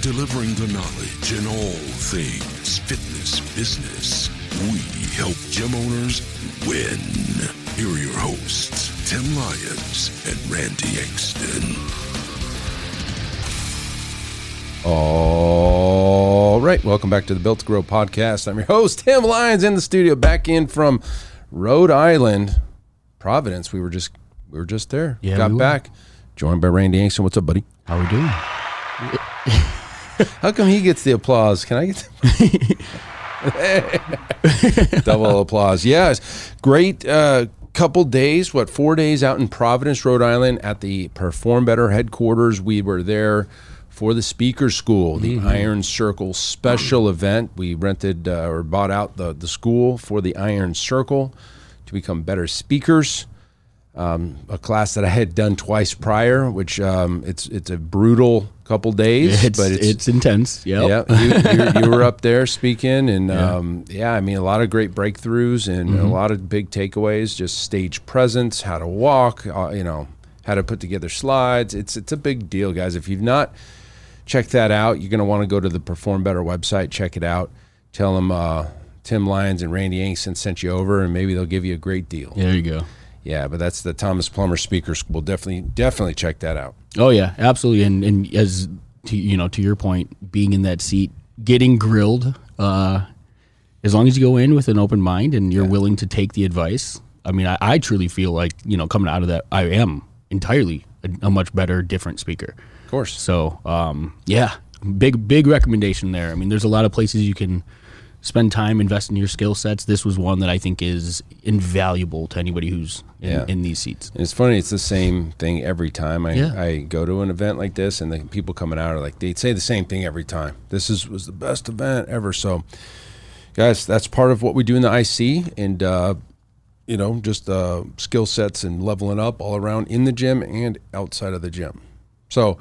delivering the knowledge in all things fitness business. We help gym owners win. Here are your hosts, Tim Lyons and Randy Engston. All right. Welcome back to the Built to Grow podcast. I'm your host, Tim Lyons, in the studio, back in from Rhode Island, Providence. We were just we were just there. Yeah, Got we were. back. Joined by Randy Angston. What's up, buddy? How are we doing? How come he gets the applause? Can I get the double applause? Yes, great. Uh, couple days, what four days out in Providence, Rhode Island, at the Perform Better headquarters. We were there for the speaker school, the Iron Circle special event. We rented uh, or bought out the the school for the Iron Circle to become better speakers um, a class that I had done twice prior, which um, it's it's a brutal couple days, It's, but it's, intense. Yep. yeah, you, you, you were up there speaking, and yeah. Um, yeah, I mean a lot of great breakthroughs and Mm-hmm. a lot of big takeaways. Just stage presence, how to walk, uh, you know, how to put together slides. It's it's a big deal, guys. If you've not checked that out, you're going to want to go to the Perform Better website, check it out. Tell them uh, Tim Lyons and Randy Angston sent you over, and maybe they'll give you a great deal. There you go. Yeah, but that's the Thomas Plummer Speaker School. Definitely, definitely check that out. Oh yeah, absolutely. And and as to you know, to your point, being in that seat, getting grilled, uh, as long as you go in with an open mind and you're willing to take the advice. I mean, I, I truly feel like you know, coming out of that, I am entirely a, a much better, different speaker. Of course. So um, yeah, big big recommendation there. I mean, there's a lot of places you can spend time invest in your skill sets. This was one that I think is invaluable to anybody who's in, Yeah. in these seats. And it's funny, it's the same thing every time I, Yeah. I go to an event like this, and the people coming out are like, they say the same thing every time. This is was the best event ever. So, guys, that's part of what we do in the IC, and uh, you know, just uh, skill sets and leveling up all around in the gym and outside of the gym. So,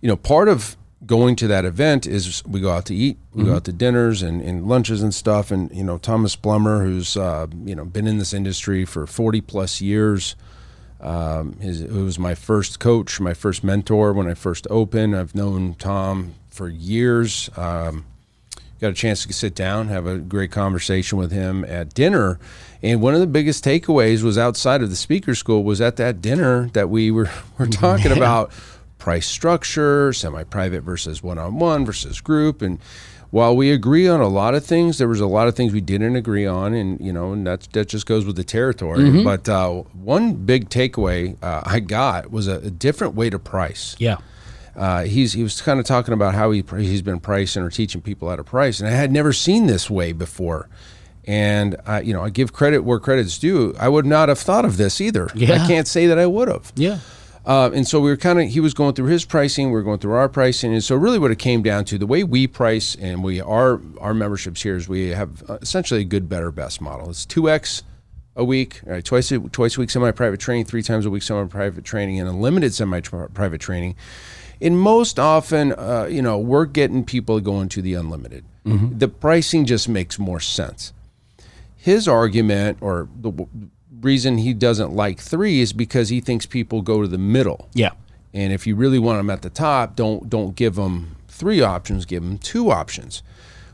you know, part of going to that event is we go out to eat, we go out to dinners and, and lunches and stuff. And you know, Thomas Plummer, who's uh, you know been in this industry for forty plus years. Um, his, who was my first coach, my first mentor when I first opened. I've known Tom for years. Um, got a chance to sit down, have a great conversation with him at dinner. And one of the biggest takeaways was outside of the speaker school was at that dinner that we were, were talking about price structure, semi-private versus one-on-one versus group. And while we agree on a lot of things, there was a lot of things we didn't agree on. And, you know, and that's, that just goes with the territory. But uh, one big takeaway uh, I got was a, a different way to price Yeah. uh, he's he was kind of talking about how he he's been pricing or teaching people how to price, and I had never seen this way before. And I, you know, I give credit where credit's due. I would not have thought of this either. Yeah. I can't say that I would have. Yeah. Uh, and so we were kind of he was going through his pricing, we were going through our pricing, and so really what it came down to the way we price and we are our memberships here is we have uh, essentially a good, better, best model. It's two x a week, right, twice a, twice a week semi-private training, three times a week semi-private training, and unlimited semi-private training. And most often, uh, you know, we're getting people going to the unlimited. The pricing just makes more sense his argument or the reason he doesn't like three is because he thinks people go to the middle. Yeah. And if you really want them at the top, don't don't give them three options, give them two options.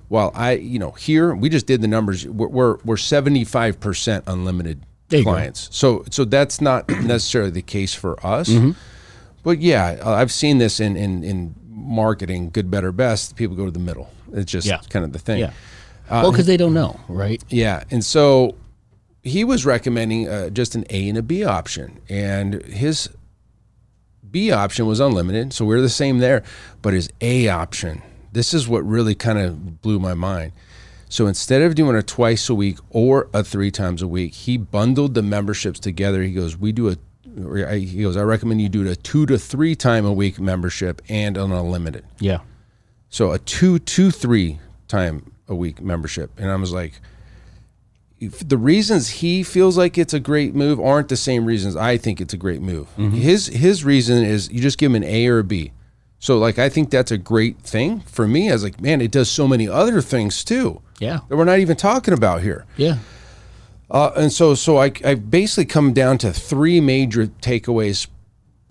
Well, I you know here we just did the numbers. We're we're, we're 75% unlimited There you go. clients. So so that's not necessarily the case for us. Mm-hmm. But yeah, uh, I've seen this in, in in marketing, good, better, best. People go to the middle. It's just Yeah. kind of the thing. Yeah. well, because they don't know, right? Yeah, and so he was recommending uh, just an A and a B option, and his B option was unlimited, so we're the same there. But his A option, this is what really kind of blew my mind. So instead of doing a twice a week or a three times a week, he bundled the memberships together. He goes, "We do a," he goes, "I recommend you do a two to three time a week membership and an unlimited." Yeah. So a two two three time a week membership, and I was like, the reasons he feels like it's a great move aren't the same reasons I think it's a great move. His his reason is you just give him an A or a B. So like I think that's a great thing for me. As like, man, it does so many other things too Yeah. that we're not even talking about here. Yeah. Uh, and so, so I, I basically come down to three major takeaways,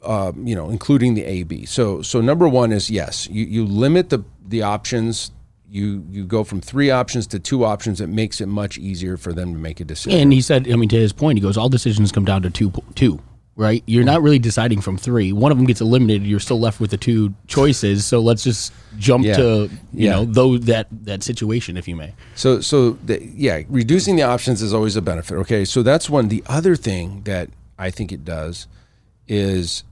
uh, you know, including the A, B. So, so number one is yes, you, you limit the the options. You you go from three options to two options. It makes it much easier for them to make a decision. And he said, I mean, to his point, he goes, all decisions come down to two, two, right? You're not really deciding from three. One of them gets eliminated. You're still left with the two choices. So let's just jump Yeah. to, you Yeah. know, though that that situation, if you may. So, so the, yeah, reducing the options is always a benefit. Okay, so that's one. The other thing that I think it does is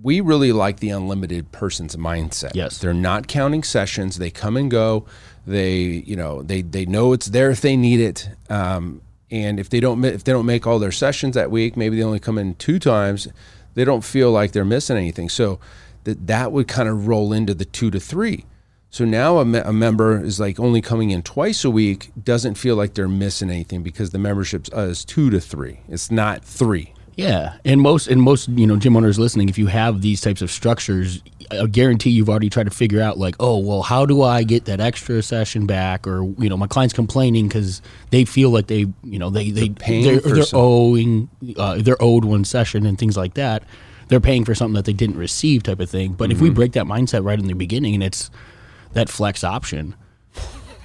we really like the unlimited person's mindset. Yes. they're not counting sessions; they come and go. They, you know, they they know it's there if they need it. Um, and if they don't if they don't make all their sessions that week, maybe they only come in two times. They don't feel like they're missing anything. So that that would kind of roll into the two to three. So now a, me- a member is like only coming in twice a week, doesn't feel like they're missing anything because the membership uh, is two to three. It's not three. Yeah, and most and most you know gym owners listening, if you have these types of structures, I guarantee you've already tried to figure out like, oh well, how do I get that extra session back? Or you know, my client's complaining because they feel like they you know they they paying they're, they're owing uh, they're owed one session and things like that. They're paying for something that they didn't receive, type of thing. But if Mm-hmm. we break that mindset right in the beginning, and it's that flex option,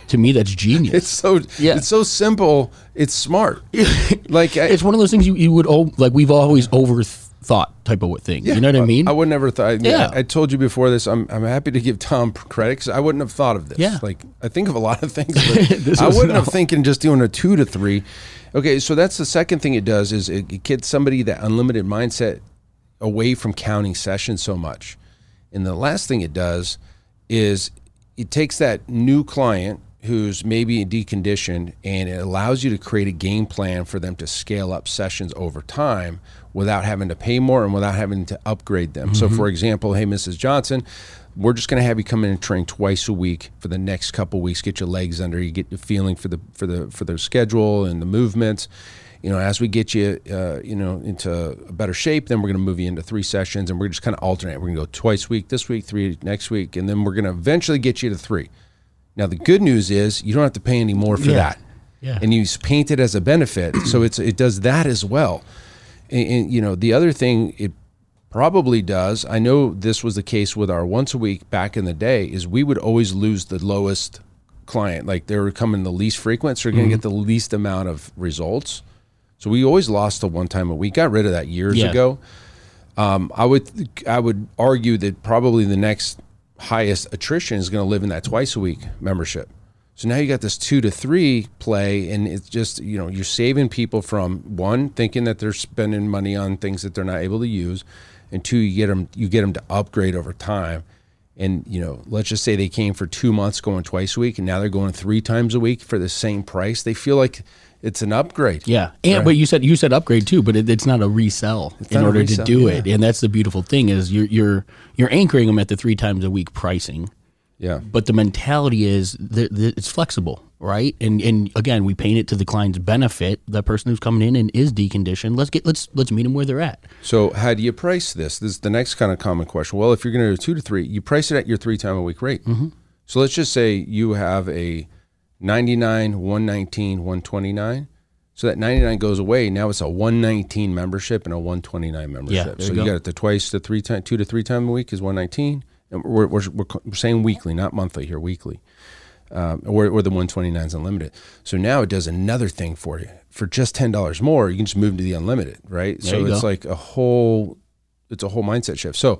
to me that's genius. It's so Yeah. it's so simple. It's smart. like I, it's one of those things you, you would like we've always overthought type of thing. you know what I mean? I would never thought. Yeah. Yeah. I told you before this. I'm I'm happy to give Tom credit I wouldn't have thought of this. Yeah. Like I think of a lot of things, but I wouldn't have thinking just doing a two to three. Okay, so that's the second thing it does is it, it gets somebody that unlimited mindset away from counting sessions so much. And the last thing it does is it takes that new client who's maybe deconditioned and it allows you to create a game plan for them to scale up sessions over time without having to pay more and without having to upgrade them. So, for example, hey, Mrs. Johnson, we're just going to have you come in and train twice a week for the next couple weeks. Get your legs under you, get the feeling for the for the for the schedule and the movements you know, as we get you, uh, you know, into a better shape, then we're going to move you into three sessions, and we're just kind of alternate. We're going to go twice a week this week, three next week, and then we're going to eventually get you to three. Now, the good news is you don't have to pay any more for Yeah. that, Yeah. and you paint it as a benefit, so it's it does that as well. And, and you know, the other thing it probably does. I know this was the case with our once a week back in the day. Is we would always lose the lowest client, like they were coming the least frequent, so you're going to get the least amount of results. So we always lost the one time a week. Got rid of that years Yeah. ago. Um, I would I would argue that probably the next highest attrition is going to live in that twice a week membership. So now you got this two to three play, and it's just you know you're saving people from one thinking that they're spending money on things that they're not able to use, and two you get them you get them to upgrade over time. And you know, let's just say they came for two months going twice a week, and now they're going three times a week for the same price. They feel like it's an upgrade. Yeah, and but you said you said upgrade too, but it, it's not a resell in order resell, to do yeah. it, and that's the beautiful thing is you're you're you're anchoring them at the three times a week pricing, Yeah. but the mentality is that it's flexible, right? And and again, we paint it to the client's benefit. The person who's coming in and is deconditioned, let's get let's let's meet them where they're at. So how do you price this? This is the next kind of common question. Well, if you're going to do two to three, you price it at your three time a week rate. Mm-hmm. So let's just say you have a 99, 119, 129. So that 99 goes away. Now it's a 119 membership and a 129 membership. there so you go. got it the twice to three time, two to three time a week is 119. And we're, we're, we're we're saying weekly, not monthly here, weekly. Um, or, or the 129 is unlimited. So now it does another thing for you. For just $10 more, you can just move to the unlimited, right? so it's go. like a whole it's a whole mindset shift. So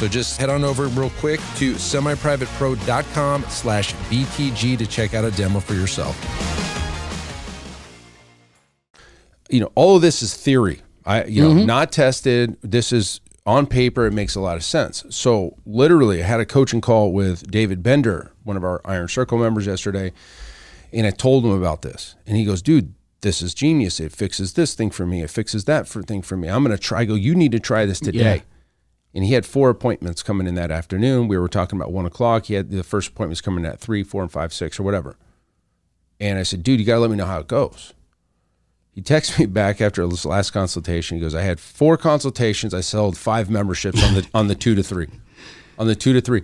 So just head on over real quick to semiprivatepro.com slash BTG to check out a demo for yourself. You know, all of this is theory. I, you know, mm-hmm. not tested. This is on paper. It makes a lot of sense. So literally, I had a coaching call with David Bender, one of our Iron Circle members yesterday, and I told him about this, and he goes, "Dude, this is genius. It fixes this thing for me. It fixes that for thing for me. I'm going to try." I go, "You need to try this today." Yeah. And he had four appointments coming in that afternoon. We were talking about one o'clock. He had the first appointments coming at three, four, and five, six, or whatever. And I said, dude, you got to let me know how it goes. He texted me back after this last consultation. He goes, I had four consultations. I sold five memberships on the on the two to three, on the two to three.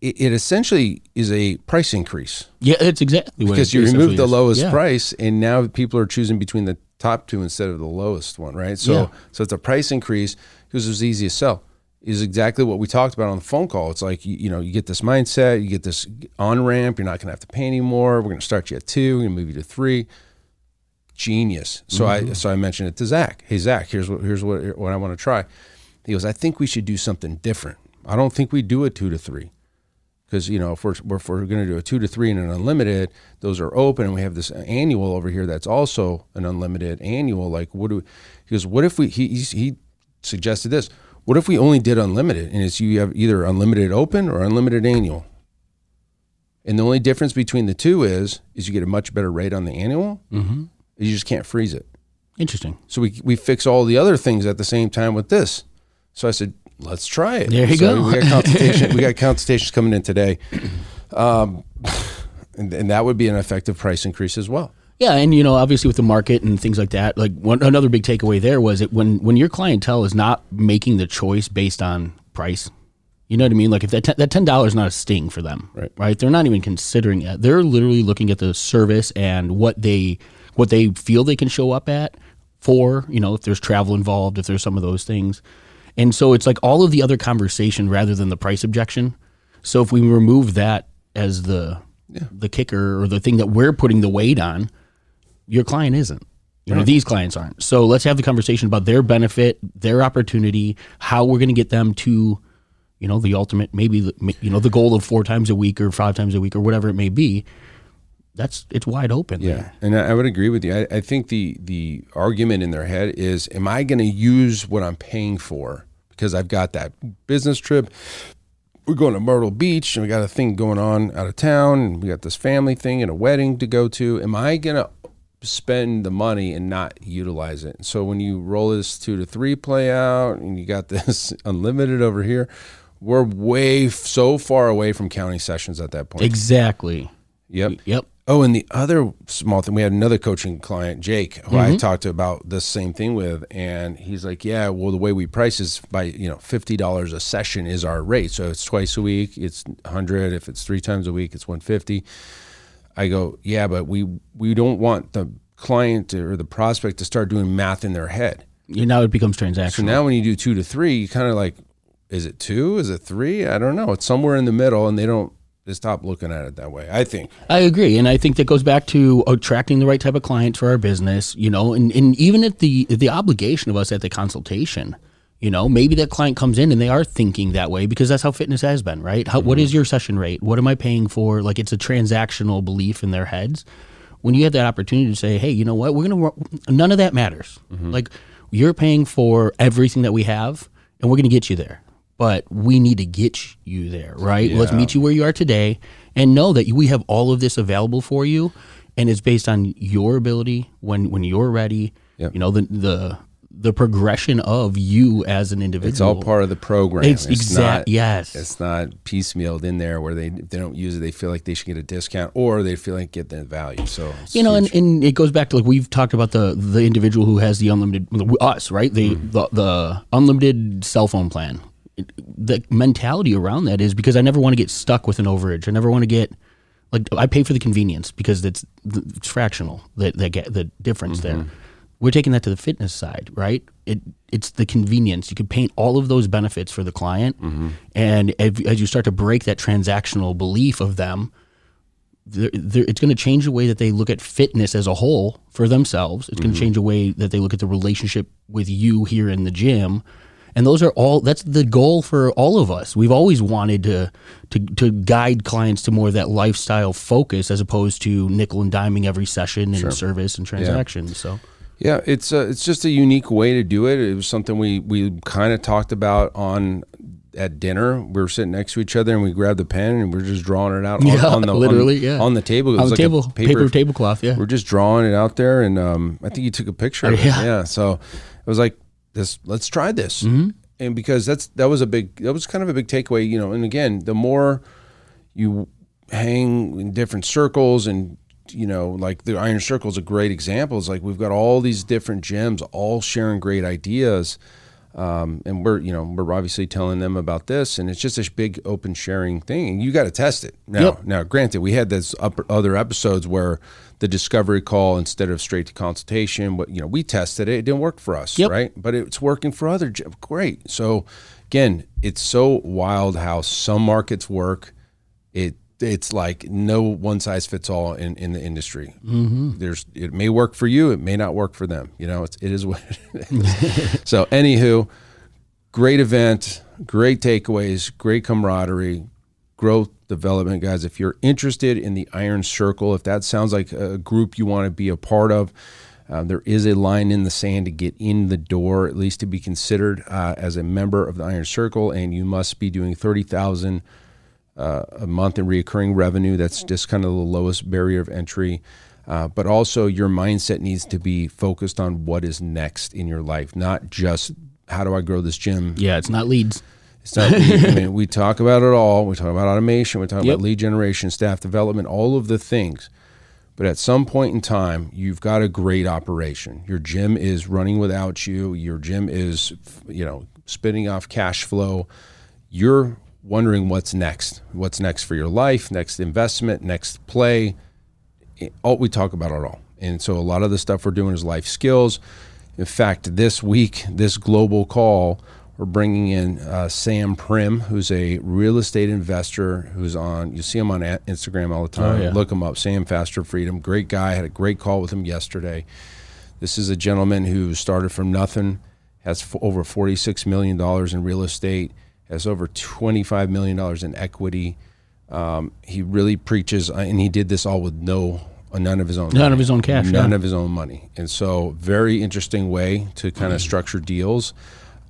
It, it essentially is a price increase Yeah, it's exactly what because you removed the lowest Yeah. price, and now people are choosing between the top two instead of the lowest one, right? So, Yeah. so it's a price increase because it was easy to sell. Is exactly what we talked about on the phone call. It's like you, you know, you get this mindset, you get this on ramp. You're not going to have to pay anymore. We're going to start you at two. We're going to move you to three. Genius. So Mm-hmm. I so I mentioned it to Zach. Hey Zach, here's what here's what what I want to try. He goes, I think we should do something different. I don't think we do a two to three because you know if we're if we're going to do a two to three and an unlimited, those are open, and we have this annual over here that's also an unlimited annual. Like, what do we, he goes? What if we he he suggested this? What if we only did unlimited and it's you have either unlimited open or unlimited annual? And the only difference between the two is is you get a much better rate on the annual. Mm-hmm. You just can't freeze it. Interesting. So we we fix all the other things at the same time with this. So I said, let's try it. There you So go. We got consultation. we got consultations coming in today, um, and, and that would be an effective price increase as well. Yeah, and you know, obviously with the market and things like that, like one another big takeaway there was it when when your clientele is not making the choice based on price. You know what I mean? Like if that ten, that ten dollars is not a sting for them, Right. Right? They're not even considering it. They're literally looking at the service and what they what they feel they can show up at for. You know, if there's travel involved, if there's some of those things, and so it's like all of the other conversation rather than the price objection. So if we remove that as the the kicker or the thing that we're putting the weight on, your client isn't. You know, these clients aren't. So let's have the conversation about their benefit, their opportunity, how we're going to get them to, you know, the ultimate, maybe, the, you know, the goal of four times a week or five times a week or whatever it may be. That's it's wide open. there. and I, I would agree with you. I, I think the the argument in their head is, am I going to use what I'm paying for because I've got that business trip? We're going to Myrtle Beach and we got a thing going on out of town, and we got this family thing and a wedding to go to. Am I going to spend the money and not utilize it? So when you roll this two to three play out, and you got this unlimited over here, we're way f- so far away from counting sessions at that point. Exactly. Yep. Yep. Oh, and the other small thing, we had another coaching client, Jake, who Mm-hmm. I talked about this same thing with, and he's like, "Yeah, well, the way we price is by you know fifty dollars a session is our rate. So it's twice a week, it's hundred. If it's three times a week, it's one fifty. I go, yeah, but we we don't want the client or the prospect to start doing math in their head. You now it becomes transactional. So now when you do two to three, you kind of like, is it two? Is it three? I don't know. It's somewhere in the middle, and they don't. They stop looking at it that way. I think. I agree, and I think that goes back to attracting the right type of clients for our business. You know, and, and even at the the obligation of us at the consultation. You know, maybe that client comes in and they are thinking that way because that's how fitness has been, right? How, what mm-hmm. is your session rate? What am I paying for? Like it's a transactional belief in their heads. When you have that opportunity to say, "Hey, you know what? We're gonna none of that matters. Mm-hmm. Like you're paying for everything that we have, and we're gonna get you there." But we need to get you there, right? Let's meet you where you are today and know that we have all of this available for you and it's based on your ability when when you're ready You know the the the progression of you as an individual. It's all part of the program. It's exact- yes. It's not piecemealed in there where they if they don't use it, they feel like they should get a discount, or they feel like get the value. So it's you know, and, and it goes back to like we've talked about the the individual who has the unlimited us, right? The Mm-hmm. the, the unlimited cell phone plan. The mentality around that is because I never want to get stuck with an overage. I never want to get like I pay for the convenience because it's it's fractional that that get the difference there. We're taking that to the fitness side, right? It it's the convenience. You can paint all of those benefits for the client, mm-hmm. and if, as you start to break that transactional belief of them, they're, they're, it's going to change the way that they look at fitness as a whole for themselves. It's going to mm-hmm. change the way that they look at the relationship with you here in the gym. And those are all that's the goal for all of us. We've always wanted to to to guide clients to more of that lifestyle focus as opposed to nickel and diming every session and service and transaction. So Yeah, it's a, it's just a unique way to do it. It was something we we kind of talked about on at dinner. We were sitting next to each other and we grabbed the pen and we are just drawing it out on, Yeah, on the literally, on, yeah. on the table. It on was the like table, paper, tablecloth, yeah. We're just drawing it out there, and um, I think you took a picture. Of it. Yeah. Yeah. So it was like this. Let's try this. Mm-hmm. And because that's that was a big that was kind of a big takeaway, you know. And again, the more you hang in different circles and you know like the iron circle is a great example. It's like we've got all these different gyms all sharing great ideas um, and we're you know we're obviously telling them about this and it's just this big open sharing thing and you got to test it. Now Yep. now granted we had this upper, other episodes where the discovery call instead of straight to consultation but you know we tested it it didn't work for us Yep. right? But it's working for other great. So again it's so wild how some markets work. It it's like no one size fits all in, in the industry. Mm-hmm. There's it may work for you, it may not work for them. You know, it's, it is what it is. so, anywho, great event, great takeaways, great camaraderie, growth development, guys. If you're interested in the Iron Circle, if that sounds like a group you want to be a part of. Um, there is a line in the sand to get in the door, at least to be considered uh, as a member of the Iron Circle, and you must be doing 30,000 uh, a month in recurring revenue. That's just kind of the lowest barrier of entry. Uh, but also, your mindset needs to be focused on what is next in your life, not just how do I grow this gym. Yeah, it's not leads. It's not. I mean, we talk about it all. We talk about automation. We talk yep. about lead generation, staff development, all of the things. But at some point in time, you've got a great operation. Your gym is running without you. Your gym is, you know, spinning off cash flow. You're wondering what's next. What's next for your life? Next investment? Next play? All we talk about it all. And so a lot of the stuff we're doing is life skills. In fact, this week, this global call, we're bringing in uh, Sam Primm, who's a real estate investor who's on, you see him on Instagram all the time. Oh, yeah. Look him up, Sam Faster Freedom. Great guy. Had a great call with him yesterday. This is a gentleman who started from nothing, has f- over $46 million in real estate, has over $25 million in equity. Um, he really preaches, uh, and he did this all with no, uh, none of his own, None money. of his own cash, none yeah. of his own money, and so very interesting way to kind of structure deals.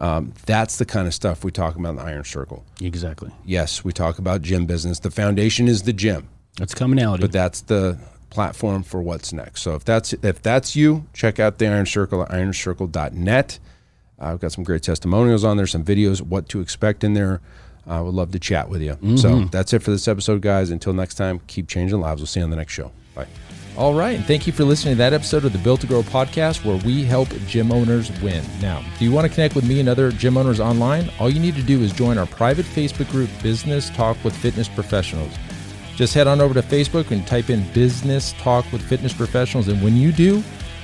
Um, that's the kind of stuff we talk about in the Iron Circle. Exactly. Yes, we talk about gym business. The foundation is the gym That's commonality. but that's the platform for what's next. So if that's if that's you, check out the Iron Circle at ironcircle.net. I've got some great testimonials on there, some videos, what to expect in there. I would love to chat with you. So mm-hmm. that's it for this episode, guys. Until next time, keep changing lives. We'll see you on the next show. Bye. All right, and thank you for listening to that episode of the Built to Grow podcast where we help gym owners win. Now, do you want to connect with me and other gym owners online? All you need to do is join our private Facebook group, Business Talk with Fitness Professionals. Just head on over to Facebook and type in Business Talk with Fitness Professionals, and when you do,